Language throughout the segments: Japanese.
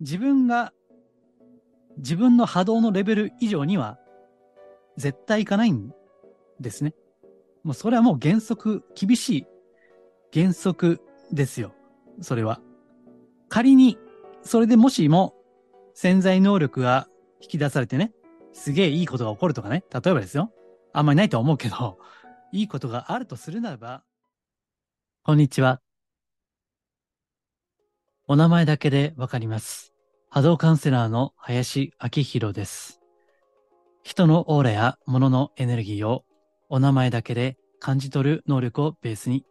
自分が、自分の波動のレベル以上には、絶対いかないんですね。もうそれはもう原則、厳しい原則ですよ。それは。仮に、それでもしも潜在能力が引き出されてね、すげえいいことが起こるとかね、例えばですよ。あんまりないと思うけど、いいことがあるとするならば、こんにちは。お名前だけでわかります。波動カウンセラーの林明宏です。人のオーラや物のエネルギーをお名前だけで感じ取る能力をベースに、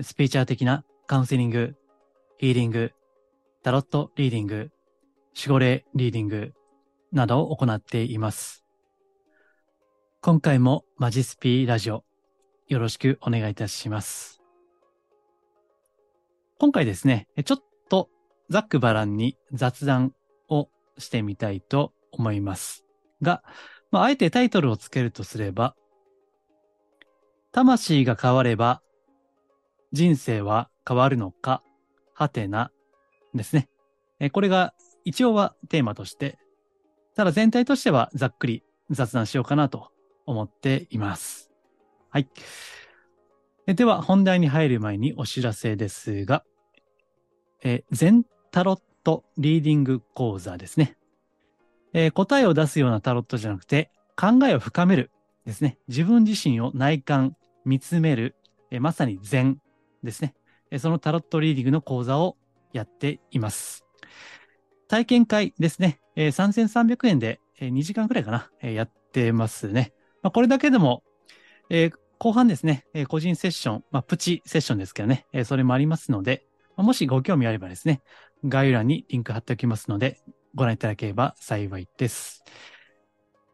スピーチャー的なカウンセリング、ヒーリング、タロットリーディング、守護霊リーディングなどを行っています。今回もマジスピーラジオよろしくお願いいたします。今回ですね、ちょっざっくばらんに雑談をしてみたいと思いますが、まあ、あえてタイトルをつけるとすれば、魂が変われば人生は変わるのか、はてなですね。えこれが一応はテーマとして、ただ全体としてはざっくり雑談しようかなと思っています。はい。では本題に入る前にお知らせですが、え全タロットリーディング講座ですね。えー、答えを出すようなタロットじゃなくて、考えを深めるですね。自分自身を内観、見つめる、えー、まさに禅ですね。えー、そのタロットリーディングの講座をやっています。体験会ですね。えー、3300円で、えー、2時間くらいかな、えー、やってますね。まあ、これだけでも、えー、後半ですね、え、個人セッション、まあ、プチセッションですけどね、え、それもありますので、もしご興味あればですね、概要欄にリンク貼っておきますので、ご覧いただければ幸いです。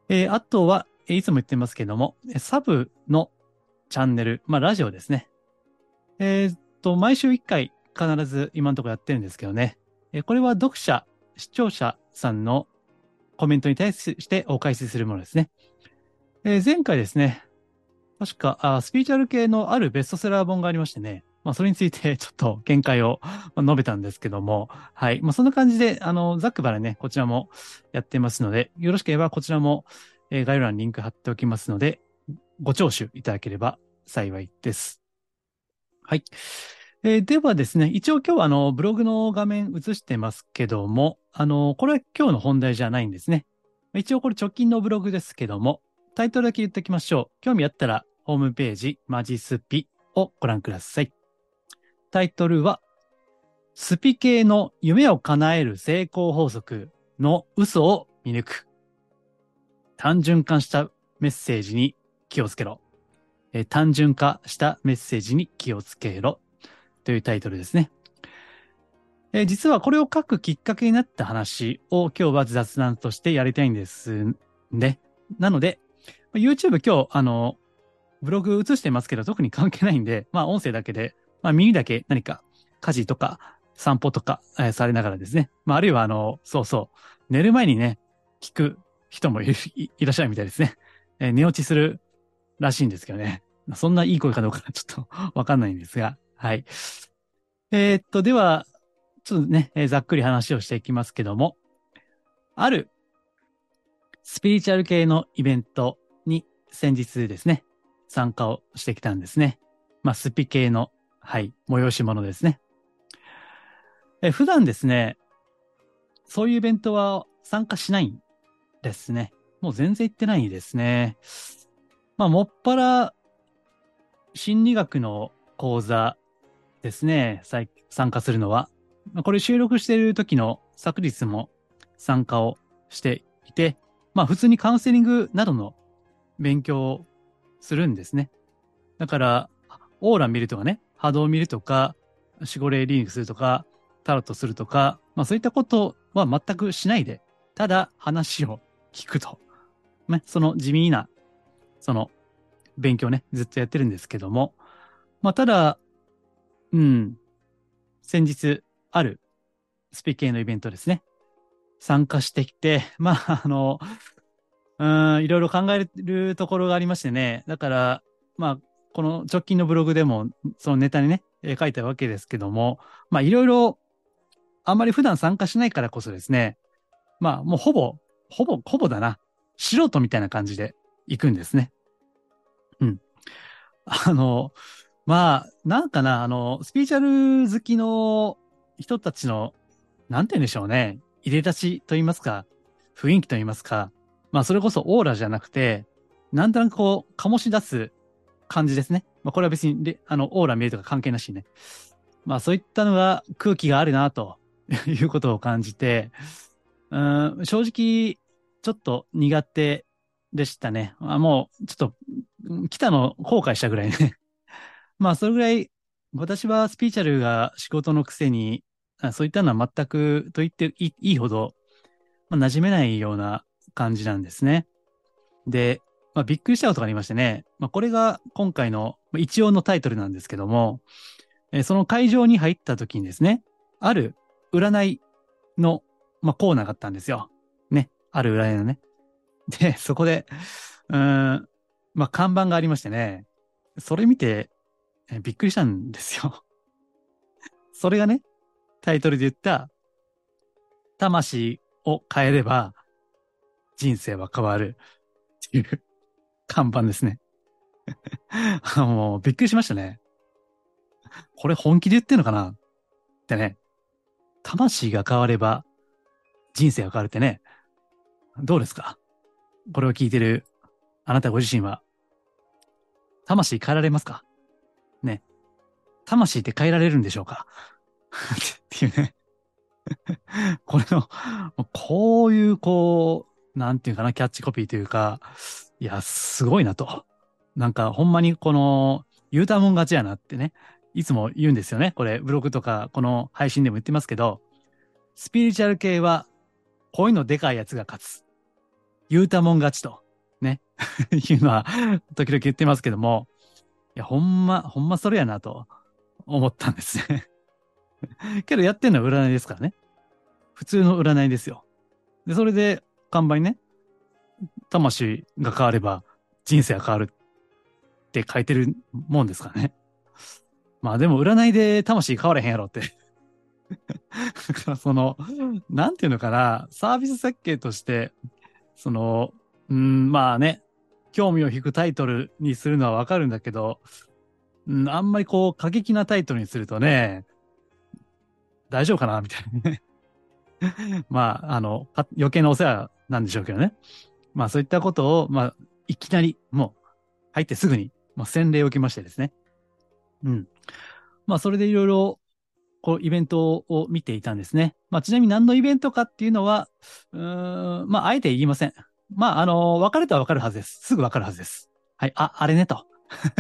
えー、あとは、いつも言ってますけども、サブのチャンネル、まあ、ラジオですね。えー、っと、毎週1回必ず今のところやってるんですけどね。えー、これは読者、視聴者さんのコメントに対してお返しするものですね。えー、前回ですね、確かあ、スピーチャル系のあるベストセラー本がありましてね、まあ、それについて ちょっと見解を 述べたんですけども、はい。まあ、そんな感じで、あの、ざっくばらね、こちらもやってますので、よろしければこちらも、えー、概要欄にリンク貼っておきますので、ご聴取いただければ幸いです。はい。えー、ではですね、一応今日はあの、ブログの画面映してますけども、あの、これは今日の本題じゃないんですね。一応これ直近のブログですけども、タイトルだけ言っておきましょう。興味あったら、ホームページ、マジスピをご覧ください。タイトルは、スピ系の夢を叶える成功法則の嘘を見抜く。単純化したメッセージに気をつけろ。え単純化したメッセージに気をつけろ。というタイトルですね。え実はこれを書くきっかけになった話を今日は雑談としてやりたいんですね。なので、YouTube 今日、あの、ブログ映してますけど特に関係ないんで、まあ音声だけで、まあ耳だけ何か家事とか散歩とか、えー、されながらですね。まああるいはあの、そうそう、寝る前にね、聞く人もいらっしゃるみたいですね。えー、寝落ちするらしいんですけどね。そんないい声かどうかちょっと わかんないんですが。はい。えー、っと、では、ちょっとね、えー、ざっくり話をしていきますけども、あるスピリチュアル系のイベントに先日ですね、参加をしてきたんですね。まあ、スピ系の、はい、催し物ですね。え普段ですね、そういうイベントは参加しないんですね。もう全然行ってないですね。まあ、もっぱら心理学の講座ですね、参加するのは。これ収録している時の昨日も参加をしていて、まあ普通にカウンセリングなどの勉強をするんですね。だから、オーラ見るとかね、波動を見るとか、守護霊リーディングするとか、タロットするとか、まあそういったことは全くしないで、ただ話を聞くと。ね、その地味な、その勉強ね、ずっとやってるんですけども、まあただ、うん。先日、あるスピ系のイベントですね。参加してきて、まあ、あの、うん、いろいろ考えるところがありましてね。だから、まあ、この直近のブログでも、そのネタにね、えー、書いたわけですけども、まあ、いろいろあんまり普段参加しないからこそですね、まあもうほぼ、ほぼ、ほぼだな。素人みたいな感じで行くんですね。うん。あの、まあ、なんかな、あの、スピーチャル好きの人たちの、なんて言うんでしょうね。入れ立ちと言いますか、雰囲気と言いますか、まあそれこそオーラじゃなくて、なんとなくこう、醸し出す感じですね。まあこれは別に、あの、オーラ見えるとか関係なしにね。まあそういったのが空気があるな、と いうことを感じて、うん、正直、ちょっと苦手でしたね。あもう、ちょっと、来たの後悔したぐらいね。まあそれぐらい、私はスピーチャルが仕事のくせに、そういったのは全くと言っていいほど、まあ、馴染めないような感じなんですね。で、まあ、びっくりしたことがありましてね、まあ、これが今回の一応のタイトルなんですけども、えー、その会場に入った時にですね、ある占いの、まあ、コーナーがあったんですよ。ね。ある占いのね。で、そこで、うん、まあ、看板がありましてね、それ見て、え、びっくりしたんですよ。それがね、タイトルで言った、魂を変えれば人生は変わるっていう看板ですね。もうびっくりしましたね。これ本気で言ってんのかな？ってね。魂が変われば人生が変わるってね。どうですか？これを聞いてるあなたご自身は魂変えられますか？ね。魂って変えられるんでしょうか？っていうね。これの、こういう、こう、なんていうかな、キャッチコピーというか、いや、すごいなと。なんか、ほんまにこの、言うたもん勝ちやなってね、いつも言うんですよね。これ、ブログとか、この配信でも言ってますけど、スピリチュアル系は、こういうのでかいやつが勝つ。言うたもん勝ちと、ね、いうのは、時々言ってますけども、いや、ほんま、ほんまそれやなと思ったんですね。けどやってんのは占いですからね。普通の占いですよ。で、それで看板にね、魂が変われば人生が変わるって書いてるもんですかね。まあでも占いで魂変われへんやろってだからその、なんていうのかな、サービス設計として、その、うん、まあね、興味を引くタイトルにするのはわかるんだけど、うん、あんまりこう過激なタイトルにするとね、大丈夫かなみたいなね。まあ、あの、余計なお世話なんでしょうけどね。まあそういったことを、まあ、いきなり、もう、入ってすぐに、まあ、洗礼を受けましてですね。うん。まあそれでいろいろ、こう、イベントを見ていたんですね。まあちなみに何のイベントかっていうのは、うーん、まああえて言いません。まああの、分かるとは分かるはずです。すぐ分かるはずです。はい。あ、あれねと。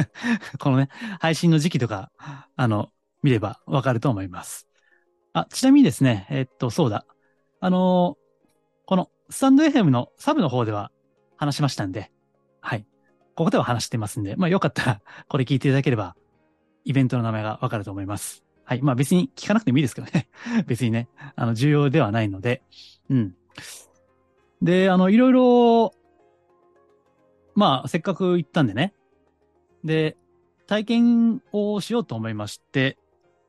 このね、配信の時期とか、あの、見れば分かると思います。あ、ちなみにですね、えっと、そうだ。あ、のスタンド FM のサブの方では話しましたんで、はい。ここでは話してますんで、まあよかったら これ聞いていただければ、イベントの名前がわかると思います。はい。まあ別に聞かなくてもいいですけどね。別にね、あの、重要ではないので、うん。で、あの、いろいろ、まあ、せっかく行ったんでね。で、体験をしようと思いまして、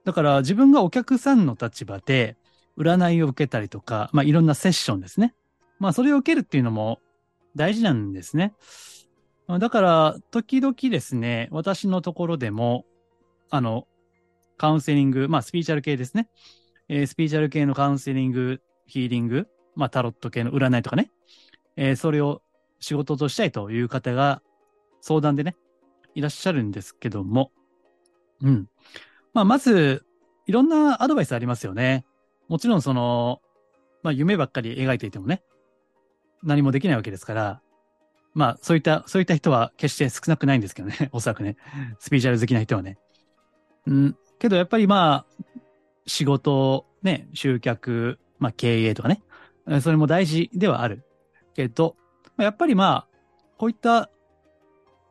だから自分がお客さんの立場で占いを受けたりとか、まあいろんなセッションですね。まあそれを受けるっていうのも大事なんですね。だから時々ですね、私のところでも、あの、カウンセリング、まあスピーチャル系ですね。えー、スピーチャル系のカウンセリング、ヒーリング、まあタロット系の占いとかね。えー、それを仕事としたいという方が相談でね、いらっしゃるんですけども、うん。まあ、まず、いろんなアドバイスありますよね。もちろんその、まあ、夢ばっかり描いていてもね、何もできないわけですから、まあ、そういった、そういった人は決して少なくないんですけどね。おそらくね。スピーチャル好きな人はね。うん。けどやっぱりまあ、仕事、ね、集客、まあ経営とかね。それも大事ではある。けど、やっぱりまあ、こういった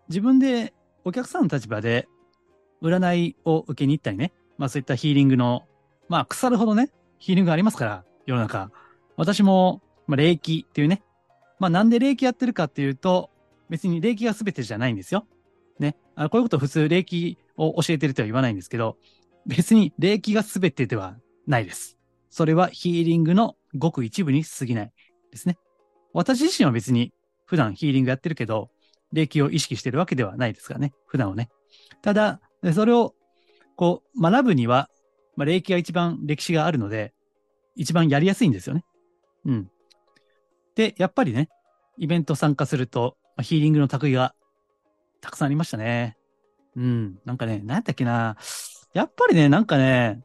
自分でお客さんの立場で占いを受けに行ったりね、まあそういったヒーリングの、まあ腐るほどね、ヒーリングがありますから、世の中。私も、まあ霊気っていうね、まあなんで霊気やってるかっていうと、別に霊気が全てじゃないんですよ。ね。あこういうこと普通霊気を教えてるとは言わないんですけど、別に霊気が全てではないです。それはヒーリングのごく一部に過ぎないですね。私自身は別に普段ヒーリングやってるけど、霊気を意識してるわけではないですからね。普段はね。ただ、それをこう学ぶには、まあ、霊気が一番歴史があるので、一番やりやすいんですよね。うん。で、やっぱりね、イベント参加すると、ま、ヒーリングの匠がたくさんありましたね。うん。なんかね、何やったっけな。やっぱりね、なんかね、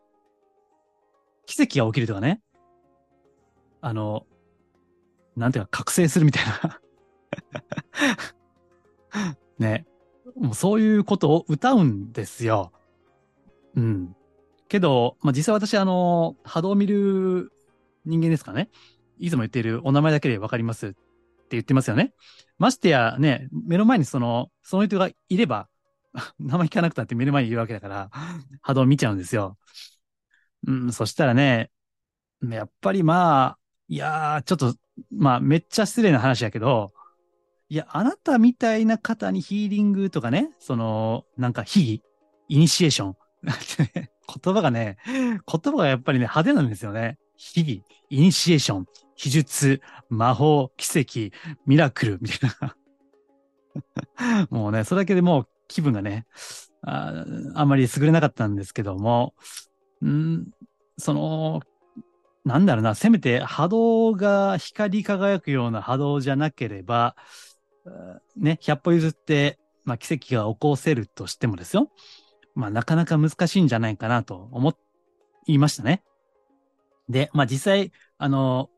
奇跡が起きるとかね。あの、なんていうか、覚醒するみたいな ね。もうそういうことを歌うんですよ。うん。けど、まあ、実際私、あの、波動を見る人間ですかね。いつも言っているお名前だけでわかりますって言ってますよね。ましてやね、目の前にその、その人がいれば、名前聞かなくたって目の前にいるわけだから、波動見ちゃうんですよ。うん、そしたらね、やっぱりまあ、いやー、ちょっと、まあ、めっちゃ失礼な話やけど、いや、あなたみたいな方にヒーリングとかね、その、なんか、秘技、イニシエーション。言葉がね、言葉がやっぱりね、派手なんですよね。秘技、イニシエーション、秘術、魔法、奇跡、ミラクル、みたいな。もうね、それだけでもう気分がね、ああんまり優れなかったんですけども、んその、なんだろうな、せめて波動が光り輝くような波動じゃなければ、ね、100歩譲って、まあ、奇跡が起こせるとしてもですよ。まあ、なかなか難しいんじゃないかなと思いましたね。で、まあ、実際、あの、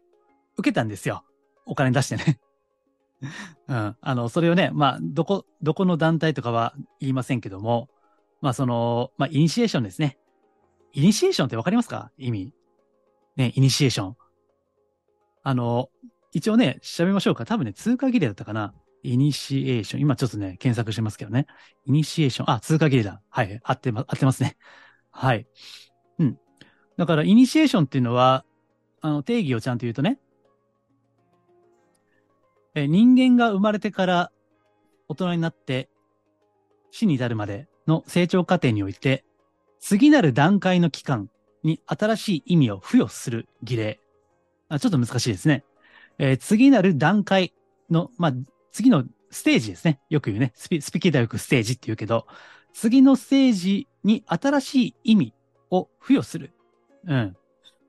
受けたんですよ。お金出してね。うん。あの、それをね、まあ、どこ、どこの団体とかは言いませんけども、まあ、その、まあ、イニシエーションですね。イニシエーションってわかりますか？意味。ね、イニシエーション。あの、一応ね、調べましょうか。多分ね、通過儀礼だったかな。イニシエーション。今ちょっとね、検索してますけどね。イニシエーション。あ、通過儀礼だ。はい。合ってま、合ってますね。はい。うん。だから、イニシエーションっていうのは、あの、定義をちゃんと言うとね、え人間が生まれてから大人になって死に至るまでの成長過程において、次なる段階の期間に新しい意味を付与する儀礼。あちょっと難しいですね。えー、次なる段階の、まあ、次のステージですね。よく言うね。スピスピキーダよくステージって言うけど、次のステージに新しい意味を付与する。うん。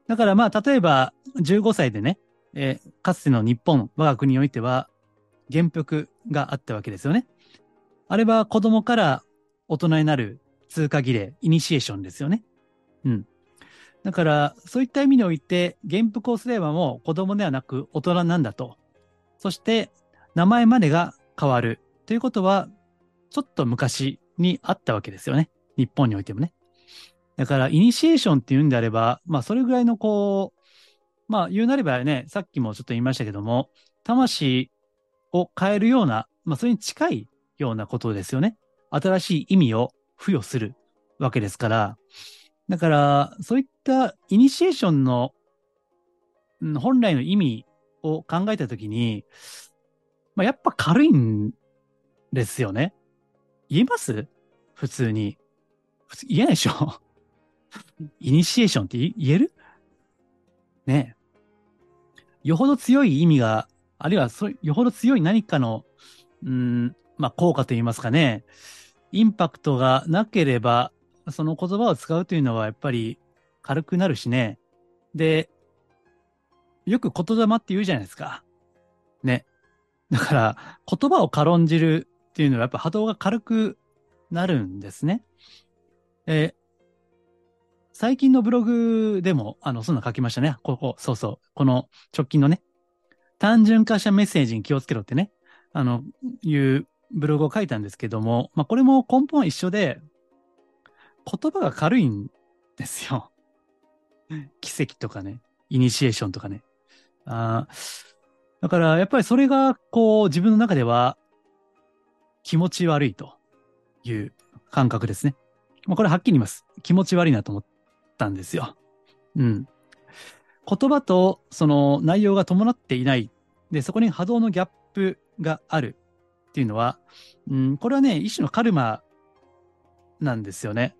だからまあ、例えば、15歳でね、えー、かつての日本、我が国においては、原服があったわけですよね。あれは子供から大人になる通過儀礼、イニシエーションですよね。うん。だから、そういった意味において、原服をすればもう子供ではなく大人なんだと。そして、名前までが変わる。ということは、ちょっと昔にあったわけですよね。日本においてもね。だから、イニシエーションっていうんであれば、まあ、それぐらいのこう、まあ、言うなればね、さっきもちょっと言いましたけども、魂を変えるような、まあ、それに近いようなことですよね。新しい意味を付与するわけですから、だから、そういったイニシエーションの本来の意味を考えたときに、まあ、やっぱ軽いんですよね。言います？普通に。普通言えないでしょ イニシエーションって言える？ねよほど強い意味が、あるいはそよほど強い何かの、うん、まあ、効果と言いますかね、インパクトがなければ、その言葉を使うというのはやっぱり軽くなるしね。で、よく言霊って言うじゃないですか。ね。だから、言葉を軽んじるっていうのはやっぱ波動が軽くなるんですね。え最近のブログでも、あの、そんな書きましたね。ここ、そうそう。この直近のね、単純化したメッセージに気をつけろってね、あの、いうブログを書いたんですけども、まあ、これも根本は一緒で、言葉が軽いんですよ。奇跡とかね、イニシエーションとかね。あだから、やっぱりそれが、こう、自分の中では気持ち悪いという感覚ですね。まあ、これはっきり言います。気持ち悪いなと思ってたんですよ。うん。言葉とその内容が伴っていない。で、そこに波動のギャップがあるっていうのは、うん、これはね、一種のカルマなんですよね。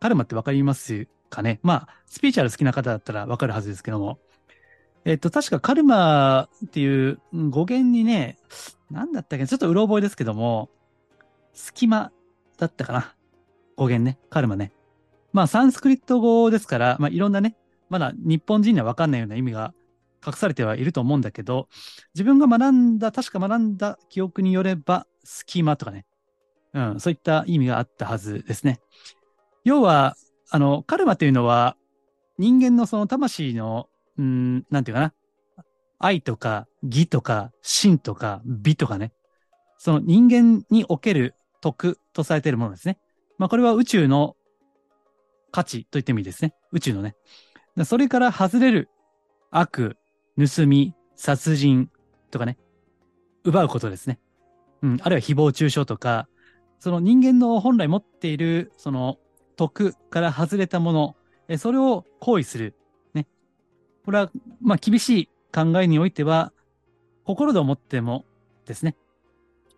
カルマってわかりますかね？まあ、スピーチャル好きな方だったらわかるはずですけども。えっと、確かカルマっていう語源にね、なんだったっけ？ちょっとうろ覚えですけども、隙間だったかな？語源ね。カルマね。まあ、サンスクリット語ですから、まあ、いろんなね、まだ日本人にはわかんないような意味が隠されてはいると思うんだけど、自分が学んだ、確か学んだ記憶によれば、隙間とかね。うん、そういった意味があったはずですね。要は、あの、カルマというのは、人間のその魂の、うん、なんていうかな。愛とか義とか真とか美とかね。その人間における徳とされているものですね。まあこれは宇宙の価値と言ってもいいですね。宇宙のね。それから外れる悪、盗み、殺人とかね。奪うことですね。うん。あるいは誹謗中傷とか、その人間の本来持っている、その徳から外れたもの、えそれを行為する。ね。これは、まあ、厳しい考えにおいては、心で思ってもですね。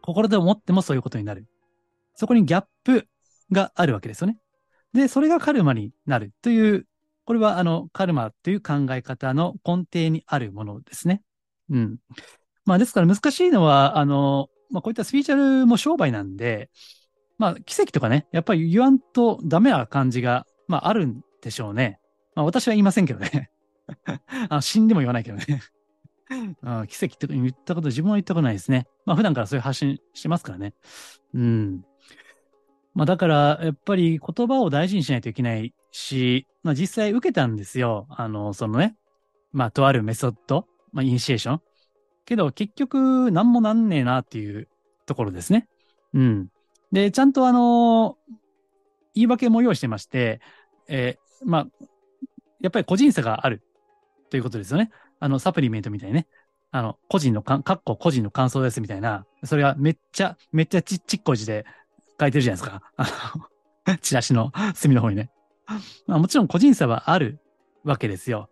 心で思ってもそういうことになる。そこにギャップがあるわけですよね。で、それがカルマになるという、これはあの、カルマという考え方の根底にあるものですね。うん。まあ、ですから難しいのは、あの、まあ、こういったスピーチャルも商売なんで、まあ、奇跡とかね、やっぱり言わんとダメな感じが、まあ、あるんでしょうね。まあ、私は言いませんけどね。あ死んでも言わないけどね あ。奇跡って言ったこと自分は言ったことないですね。まあ、普段からそういう発信してますからね。うん。まあ、だから、やっぱり言葉を大事にしないといけないし、まあ、実際受けたんですよ。あの、そのね、まあ、とあるメソッド、まあ、イニシエーション。けど、結局、なんもなんねえなっていうところですね。うん。で、ちゃんとあの、言い訳も用意してまして、えー、まあ、やっぱり個人差があるということですよね。あの、サプリメントみたいにね。あの、個人のか、かっこ個人の感想ですみたいな、それはめっちゃ、めっちゃちっちっこい字で書いてるじゃないですか。あの、チラシの隅の方にね。まあもちろん個人差はあるわけですよ。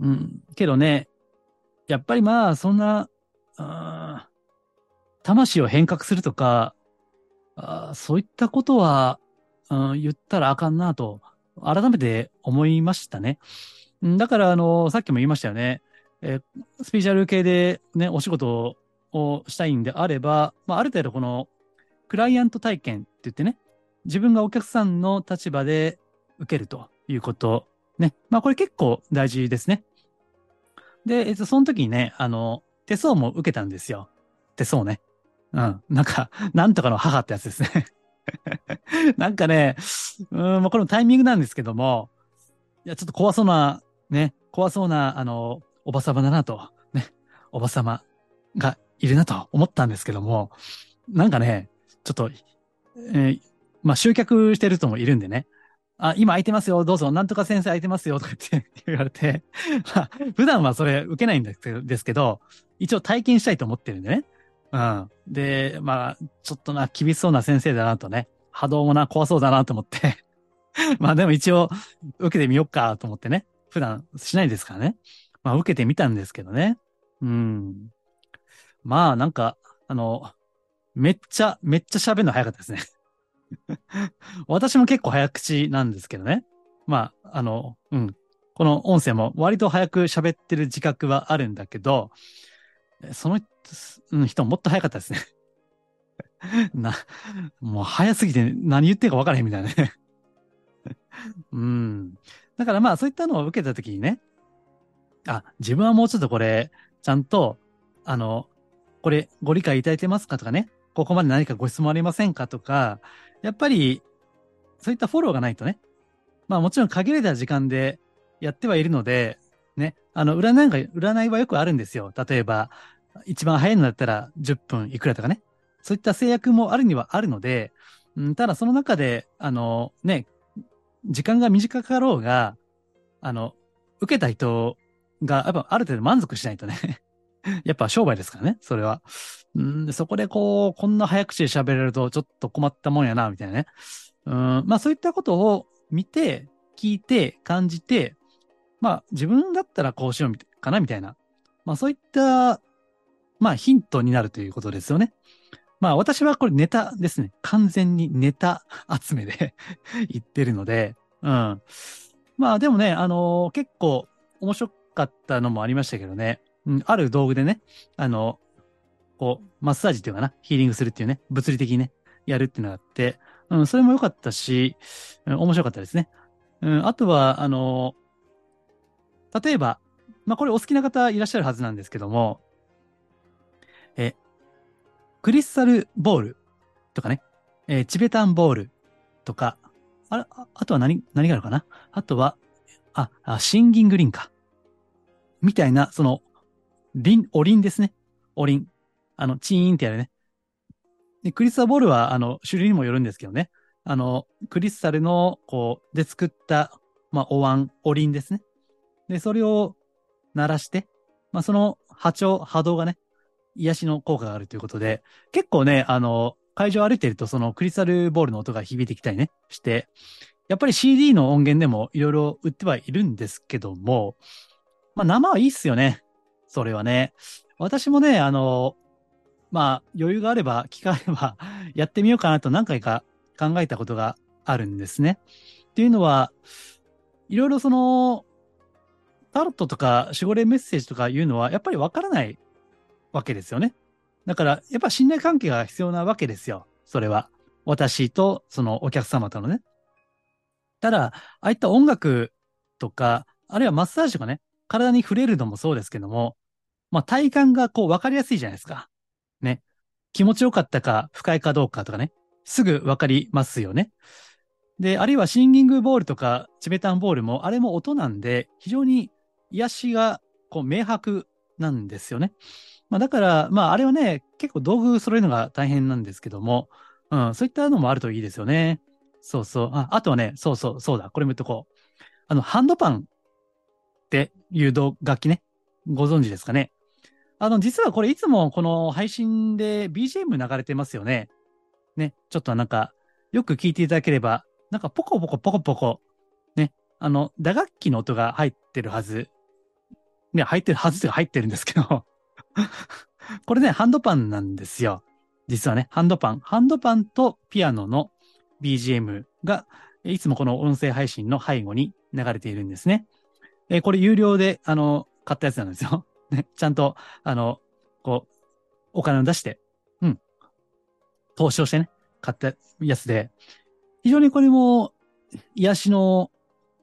うん。けどね、やっぱりまあ、そんな、魂を変革するとか、あそういったことは、うん、言ったらあかんなと、改めて思いましたね。だから、あの、さっきも言いましたよね。えスピーチャル系でね、お仕事をしたいんであれば、まあ、ある程度この、クライアント体験って言ってね、自分がお客さんの立場で受けるということ。ね。まあ、これ結構大事ですね。で、えっと、その時にね、あの、手相も受けたんですよ。手相ね。うん。なんか、なんとかの母ってやつですね なんかね、うん、まあ、このタイミングなんですけども、いや、ちょっと怖そうな、ね、怖そうな、あの、おばさまだなと、ね、おばさまがいるなと思ったんですけども、なんかね、ちょっと、えー、まあ、集客してる人もいるんでね、あ、今空いてますよ、どうぞ、なんとか先生空いてますよ、とかって 言われて、ま、普段はそれ受けないんですけど、一応体験したいと思ってるんでね。うん。で、まあ、ちょっとな、厳しそうな先生だなとね、波動もな、怖そうだなと思って まあでも一応、受けてみよっかと思ってね。普段しないですからね。まあ受けてみたんですけどね。うん。まあなんか、あの、めっちゃ、めっちゃ喋るの早かったですね 私も結構早口なんですけどね。まあ、あの、うん。この音声も割と早く喋ってる自覚はあるんだけど、その人もっと早かったですね。な、もう早すぎて何言ってるか分からへんみたいなね うん。だからまあそういったのを受けたときにね、あ、自分はもうちょっとこれ、ちゃんと、あの、これご理解いただいてますかとかね、ここまで何かご質問ありませんかとか、やっぱり、そういったフォローがないとね。まあもちろん限られた時間でやってはいるので、ね、あの、占いが、占いはよくあるんですよ。例えば、一番早いのだったら10分いくらとかね。そういった制約もあるにはあるので、うん、ただその中で、あの、ね、時間が短かろうが、あの、受けた人が、やっぱある程度満足しないとね やっぱ商売ですからね、それは。うん、そこでこう、こんな早口で喋れるとちょっと困ったもんやな、みたいなね。うん、まあそういったことを見て、聞いて、感じて、まあ自分だったらこうしようかな、みたいな。まあそういった、まあヒントになるということですよね。まあ私はこれネタですね。完全にネタ集めで 言ってるので、うん。まあでもね、あのー結構面白かったのもありましたけどね。うん、ある道具でね、あの、こう、マッサージっていうかな、ヒーリングするっていうね、物理的にね、やるっていうのがあって、うん、それも良かったし、うん、面白かったですね。うん、あとは、あの例えば、まあこれお好きな方いらっしゃるはずなんですけども、え、クリスタルボールとかね、えチベタンボールとか、あれああとは何、何があるかな？あとは、あ、あシンギングリンか。みたいな、その、リン、おりんですね。おりん。あの、チーンってやるね。で、クリスタルボールは、あの、種類にもよるんですけどね。あの、クリスタルの、こう、で作った、まあ、お椀、おりんですね。で、それを鳴らして、まあ、その波長、波動がね、癒しの効果があるということで、結構ね、あの、会場歩いてると、そのクリスタルボールの音が響いてきたりね、して、やっぱり CD の音源でもいろいろ売ってはいるんですけども、まあ生はいいっすよね。それはね。私もね、あの、まあ余裕があれば、機会あれば、やってみようかなと何回か考えたことがあるんですね。っていうのは、いろいろその、タロットとか守護霊メッセージとかいうのは、やっぱりわからないわけですよね。だから、やっぱ信頼関係が必要なわけですよ。それは。私と、そのお客様とのね。ただ、ああいった音楽とか、あるいはマッサージとかね、体に触れるのもそうですけども、まあ体感がこう分かりやすいじゃないですか。ね。気持ちよかったか、不快かどうかとかね。すぐ分かりますよね。で、あるいはシンギングボールとかチベタンボールも、あれも音なんで、非常に癒しがこう明白なんですよね。まあだから、まああれはね、結構道具揃えるのが大変なんですけども、うん、そういったのもあるといいですよね。そうそう。ああとはね、そうそう、そうだ、これも言っとこう。あの、ハンドパンっていう楽器ね、ご存知ですかね。あの、実はこれいつもこの配信で BGM 流れてますよね。ね、ちょっとなんか、よく聞いていただければ、なんかポコポコポコポコ、ね、あの、打楽器の音が入ってるはず。ね、入ってるはずってか入ってるんですけど、これね、ハンドパンなんですよ。実はね、ハンドパン。ハンドパンとピアノの BGM が、いつもこの音声配信の背後に流れているんですね。えーこれ有料で、あの、買ったやつなんですよ。ね、ちゃんと、あの、こう、お金を出して、うん、投資をしてね、買ったやつで、非常にこれも癒しの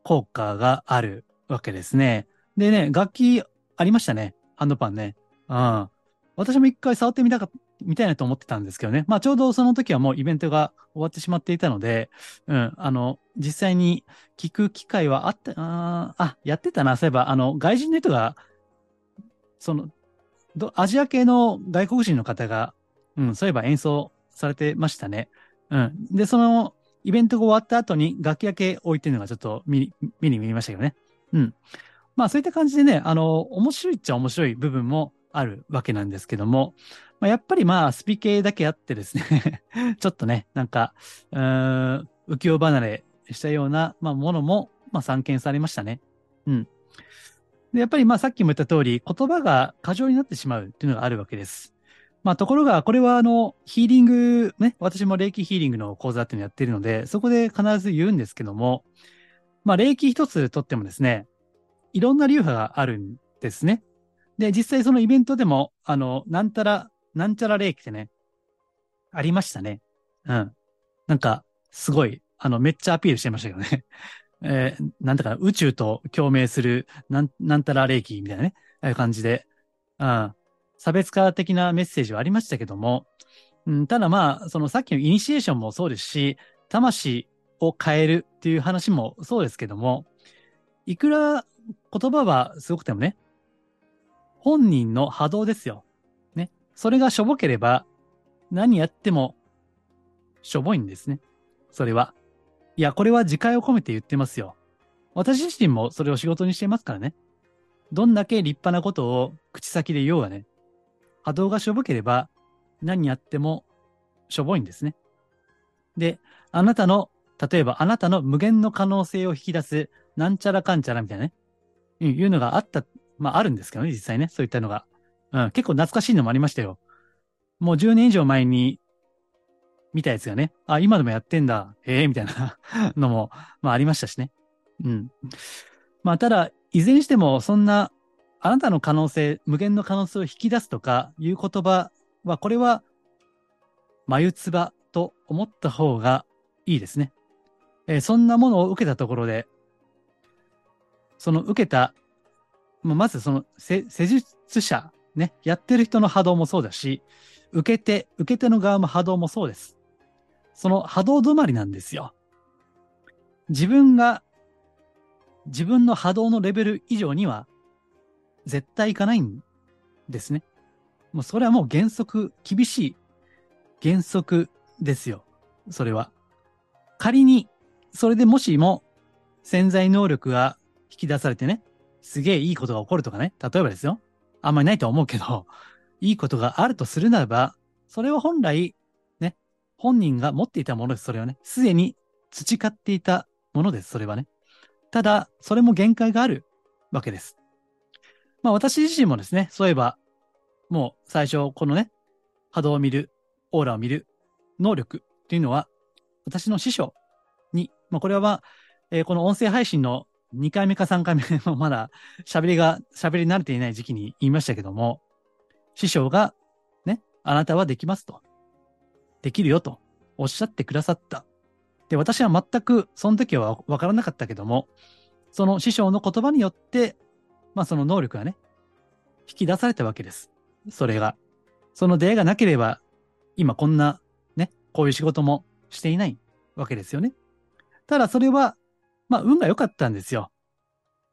効果があるわけですね。でね、楽器ありましたね。ハンドパンね。うん。私も一回触ってみたか、みたいなと思ってたんですけどね。まあちょうどその時はもうイベントが終わってしまっていたので、うん。あの、実際に聞く機会はあった、ああ、やってたな。そういえば、あの、外人の人が、その、どアジア系の外国人の方が、うん、そういえば演奏されてましたね。うん。で、その、イベントが終わった後に楽器だけ置いてるのがちょっと見に、見に見ましたけどね。うん。まあそういった感じでね、あの、面白いっちゃ面白い部分もあるわけなんですけども、まあ、やっぱりまあスピ系だけあってですね、ちょっとね、なんか、うーん、浮世離れしたような、まあ、ものも、まあ散見されましたね。うん。で、やっぱりまあさっきも言った通り、言葉が過剰になってしまうっていうのがあるわけです。まあところが、これはあの、ヒーリング、ね、私も霊気ヒーリングの講座っていうのをやってるので、そこで必ず言うんですけども、まあ霊気一つとってもですね、いろんな流派があるんですね。で、実際そのイベントでも、あの、なんたら、なんちゃら霊気ってね、ありましたね。うん。なんか、すごい、あの、めっちゃアピールしてましたけどね。えーなんだか、宇宙と共鳴する、なん、なんたら霊気みたいなね、ああいう感じで、うん。差別化的なメッセージはありましたけども、うん、ただまあ、そのさっきのイニシエーションもそうですし、魂を変えるっていう話もそうですけども、いくら言葉はすごくてもね、本人の波動ですよ。ね。それがしょぼければ、何やっても、しょぼいんですね。それは。いや、これは自戒を込めて言ってますよ。私自身もそれを仕事にしていますからね。どんだけ立派なことを口先で言おうがね、波動がしょぼければ、何やってもしょぼいんですね。で、あなたの、例えばあなたの無限の可能性を引き出す、なんちゃらかんちゃらみたいなね、うんいうのがあった、まああるんですけどね、実際ね、そういったのが。うん、結構懐かしいのもありましたよ。もう10年以上前に見たやつがね、あ、今でもやってんだ、へえ、みたいな のも、まあありましたしね。うん。まあ、ただ、いずれにしても、そんな、あなたの可能性、無限の可能性を引き出すとかいう言葉は、これは、眉唾と思った方がいいですね。えーそんなものを受けたところで、その受けた、まあまずその施術者、ね、やってる人の波動もそうだし、受け手、受け手の側も波動もそうです。その波動止まりなんですよ。自分が、自分の波動のレベル以上には、絶対いかないんですね。もうそれはもう原則、厳しい原則ですよ。それは。仮に、それでもしも潜在能力が引き出されてね、すげえいいことが起こるとかね、例えばですよ。あんまりないと思うけど、いいことがあるとするならば、それは本来、本人が持っていたものです、それはね。すでに培っていたものです、それはね。ただ、それも限界があるわけです。まあ私自身もですね、そういえば、もう最初、このね、波動を見る、オーラを見る能力っていうのは、私の師匠に、まあこれは、えーこの音声配信の2回目か3回目の まだ喋りが、喋り慣れていない時期に言いましたけども、師匠が、ね、あなたはできますと。できるよとおっしゃってくださった。で、私は全くその時はわからなかったけども、その師匠の言葉によって、まあその能力がね、引き出されたわけです。それが。その出会いがなければ、今こんな、ね、こういう仕事もしていないわけですよね。ただそれは、まあ運が良かったんですよ。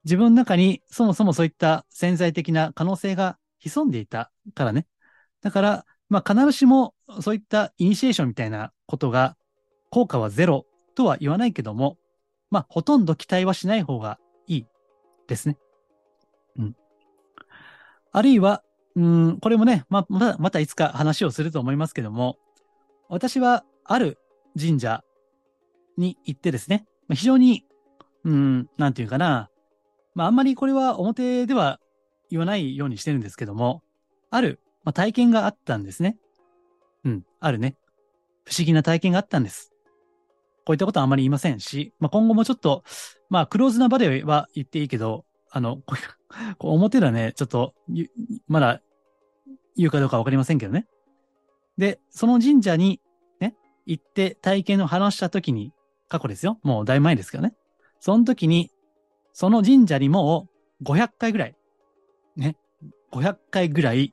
自分の中にそもそもそういった潜在的な可能性が潜んでいたからね。だから、まあ必ずしもそういったイニシエーションみたいなことが効果はゼロとは言わないけども、まあほとんど期待はしない方がいいですね。うん。あるいは、うん、これもね、まあ、また、またいつか話をすると思いますけども、私はある神社に行ってですね、非常に、うん、なんていうかな、まああんまりこれは表では言わないようにしてるんですけども、ある、まあ、体験があったんですね。あるね。不思議な体験があったんです。こういったことはあまり言いませんし、まあ、今後もちょっと、まあ、クローズな場では言っていいけど、あの、こういうこう表ではね、ちょっと、まだ言うかどうかわかりませんけどね。で、その神社にね、行って体験を話したときに、過去ですよ。もうだいぶ前ですけどね。その時に、その神社にもう500回ぐらい、ね、500回ぐらい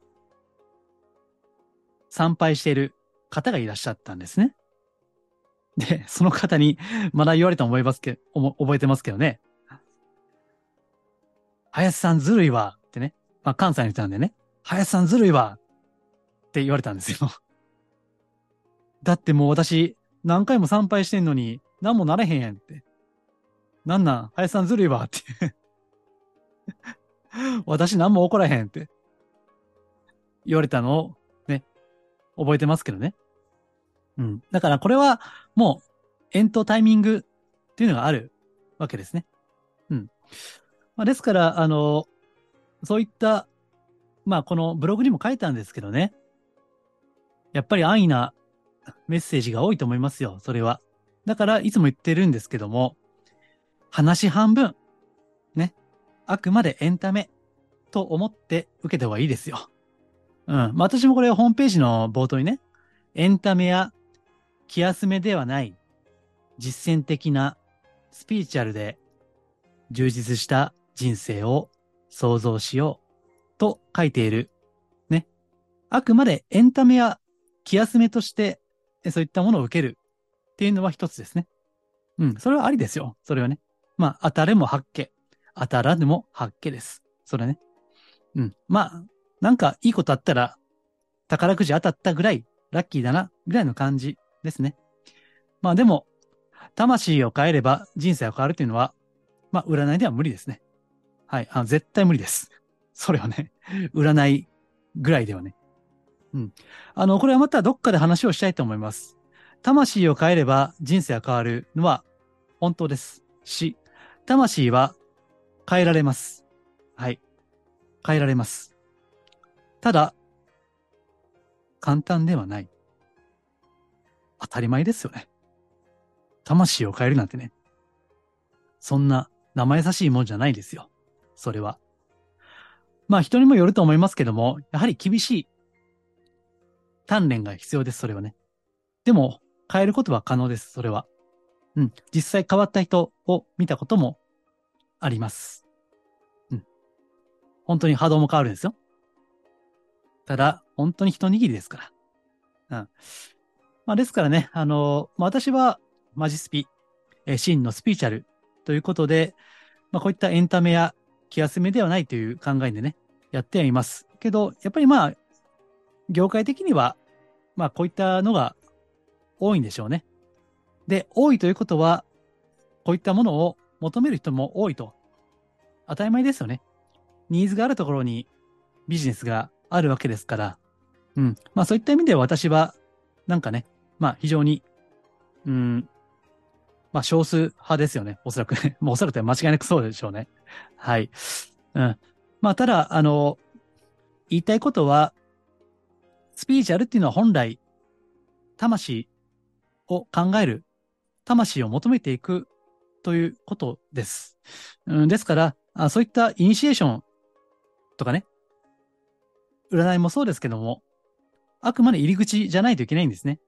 参拝している方がいらっしゃったんですね。で、その方に、まだ言われたの覚えますけおも覚えてますけどね。林さんずるいわってね。まあ関西の人なんでね。林さんずるいわって言われたんですよ。だってもう私、何回も参拝してんのに、何もなれへんやんって。なんなん林さんずるいわって。私何も怒らへんって。言われたのを、覚えてますけどね。うん。だからこれは、もう、エントタイミングっていうのがあるわけですね。うん。まあ、ですから、あの、そういった、まあ、このブログにも書いたんですけどね。やっぱり安易なメッセージが多いと思いますよ、それは。だから、いつも言ってるんですけども、話半分、ね。あくまでエンタメと思って受けた方がいいですよ。うん。まあ私もこれホームページの冒頭にね、エンタメや気休めではない実践的なスピリチュアルで充実した人生を想像しようと書いている。ね。あくまでエンタメや気休めとしてそういったものを受けるっていうのは一つですね。うん。それはありですよ。それはね。まあ、当たれも発見。当たらぬも発見です。それね。うん。まあ、なんかいいことあったら宝くじ当たったぐらいラッキーだなぐらいの感じですね。まあでも、魂を変えれば人生が変わるというのは、まあ占いでは無理ですね。はい。あの絶対無理です。それはね、占いぐらいではね。うん。あの、これはまたどっかで話をしたいと思います。魂を変えれば人生が変わるのは本当です。し、魂は変えられます。はい。変えられます。ただ、簡単ではない。当たり前ですよね。魂を変えるなんてね。そんな生優しいもんじゃないですよ。それは。まあ人にもよると思いますけども、やはり厳しい鍛錬が必要です、それはね。でも、変えることは可能です、それは。うん。実際変わった人を見たこともあります。うん。本当に波動も変わるんですよ。ただ、本当に一握りですから。うん。まあ、ですからね、あの、まあ、私はマジスピ、え、真のスピーチャルということで、まあ、こういったエンタメや気休めではないという考えでね、やってはいます。けど、やっぱりまあ、業界的には、まあ、こういったのが多いんでしょうね。で、多いということは、こういったものを求める人も多いと。当たり前ですよね。ニーズがあるところにビジネスがあるわけですから。うん。まあそういった意味で私は、なんかね、まあ非常に、うん、まあ少数派ですよね。おそらくね。もうおそらく間違いなくそうでしょうね。はい。うん。まあただ、あの、言いたいことは、スピーチャルっていうのは本来、魂を考える、魂を求めていくということです。うん、ですからあ、そういったイニシエーションとかね、占いもそうですけども、あくまで入り口じゃないといけないんですね。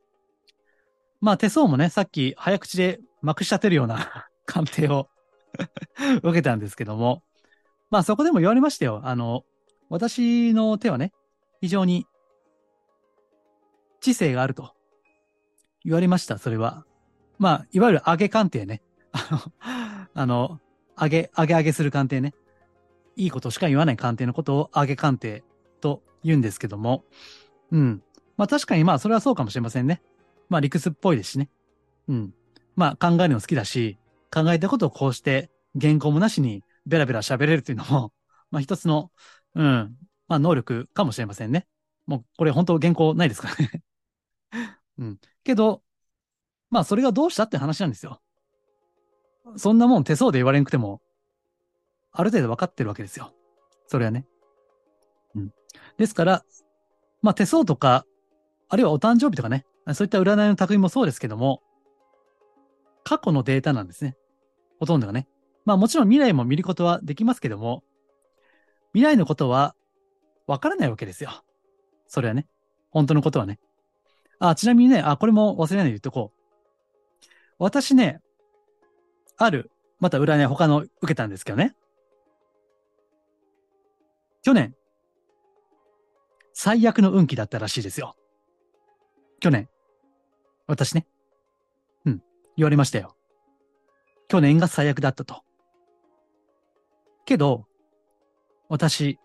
まあ手相もね、さっき早口でまくし立てるような 鑑定を受けたんですけども、まあそこでも言われましたよ。あの、私の手はね、非常に知性があると言われました、それは。まあ、いわゆる上げ鑑定ね。あの、あの、上げ、上げ上げする鑑定ね。いいことしか言わない鑑定のことを上げ鑑定と言うんですけども。うん。まあ確かにまあそれはそうかもしれませんね。まあ理屈っぽいですしね。うん。まあ考えるの好きだし、考えたことをこうして原稿もなしにベラベラ喋れるというのも、まあ一つの、うん、まあ能力かもしれませんね。もうこれ本当原稿ないですからね うん。けど、まあそれがどうしたって話なんですよ。そんなもん手相で言われなくても、ある程度分かってるわけですよ。それはね。ですから、まあ手相とか、あるいはお誕生日とかね、そういった占いの匠もそうですけども、過去のデータなんですね。ほとんどがね。まあもちろん未来も見ることはできますけども、未来のことは分からないわけですよ。それはね。本当のことはね。あ、ちなみにね、あ、これも忘れないで言っとこう。私ね、ある、また占い他の受けたんですけどね。去年、最悪の運気だったらしいですよ。去年。私ね。うん。言われましたよ。去年が最悪だったと。けど、私、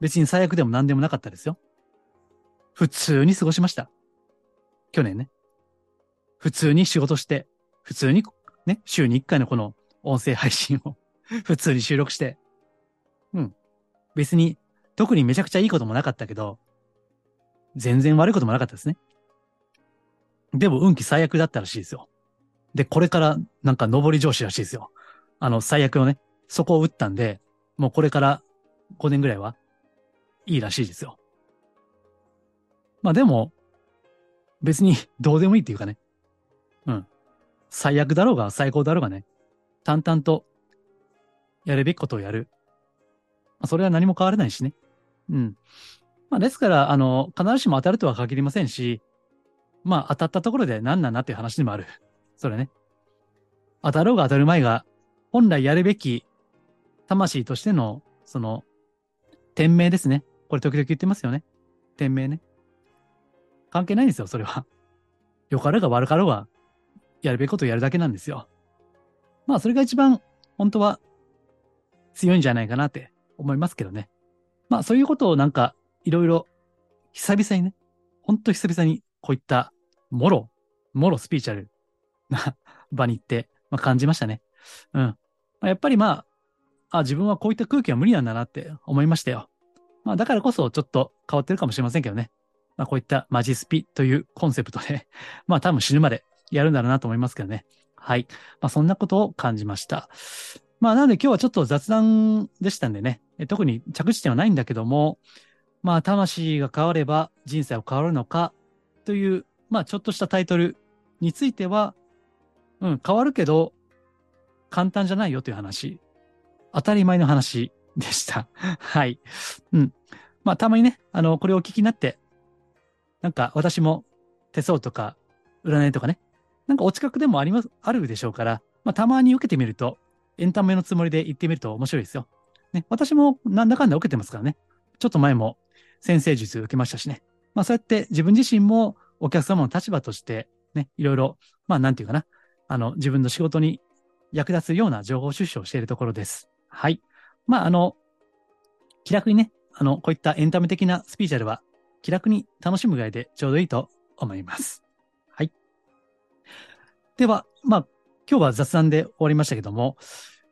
別に最悪でも何でもなかったですよ。普通に過ごしました。去年ね。普通に仕事して、普通にね、週に1回のこの音声配信を普通に収録して、うん。別に特にめちゃくちゃいいこともなかったけど、全然悪いこともなかったですね。でも運気最悪だったらしいですよ。で、これからなんか上り上司らしいですよ。あの、最悪のね、そこを打ったんで、もうこれから5年ぐらいはいいらしいですよ。まあでも、別にどうでもいいっていうかね。うん。最悪だろうが最高だろうがね。淡々とやるべきことをやる。まあ、それは何も変わらないしね。うん。まあですから、あの、必ずしも当たるとは限りませんし、まあ当たったところで何なんだっていう話でもある。それね。当たろうが当たる前が、本来やるべき魂としての、その、天命ですね。これ時々言ってますよね。天命ね。関係ないんですよ、それは。よかろうが悪かろうが、やるべきことをやるだけなんですよ。まあ、それが一番、本当は、強いんじゃないかなって思いますけどね。まあ、そういうことをなんか、いろいろ、久々にね、ほんと久々に、こういった、もろ、もろスピーチャルな場に行って、まあ、感じましたね。うん。まあ、やっぱりまあ、あ、自分はこういった空気は無理なんだなって思いましたよ。まあ、だからこそちょっと変わってるかもしれませんけどね。まあ、こういったマジスピというコンセプトで まあ多分死ぬまでやるんだろうなと思いますけどね。はい。まあそんなことを感じました。まあなので今日はちょっと雑談でしたんでね、特に着地点はないんだけども、まあ魂が変われば人生は変わるのかという、まあちょっとしたタイトルについては、うん、変わるけど、簡単じゃないよという話。当たり前の話でした。はい。うん。まあ、たまにね、あの、これをお聞きになって、なんか私も手相とか占いとかね、なんかお近くでもあります、あるでしょうから、まあ、たまに受けてみると、エンタメのつもりで行ってみると面白いですよ。ね、私もなんだかんだ受けてますからね。ちょっと前も先生術受けましたしね。まあそうやって自分自身もお客様の立場としてね、いろいろ、まあなんていうかな、あの自分の仕事に役立つような情報収集をしているところです。はい。まああの、気楽にね、あの、こういったエンタメ的なスピーチャルは気楽に楽しむぐらいでちょうどいいと思います。はい。では、まあ今日は雑談で終わりましたけども、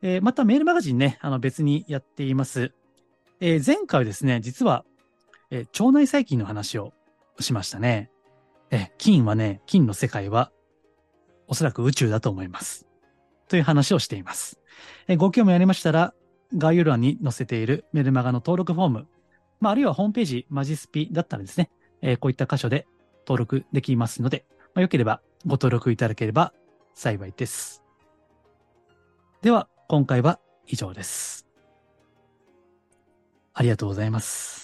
えー、またメールマガジンね、あの別にやっています。えー、前回ですね、実は、えー、腸内細菌の話をしましたね。え菌はね、菌の世界はおそらく宇宙だと思います。という話をしています。えご興味ありましたら、概要欄に載せているメルマガの登録フォーム、まあ、あるいはホームページマジスピだったらですね、えこういった箇所で登録できますので、まあ、よければご登録いただければ幸いです。では、今回は以上です。ありがとうございます。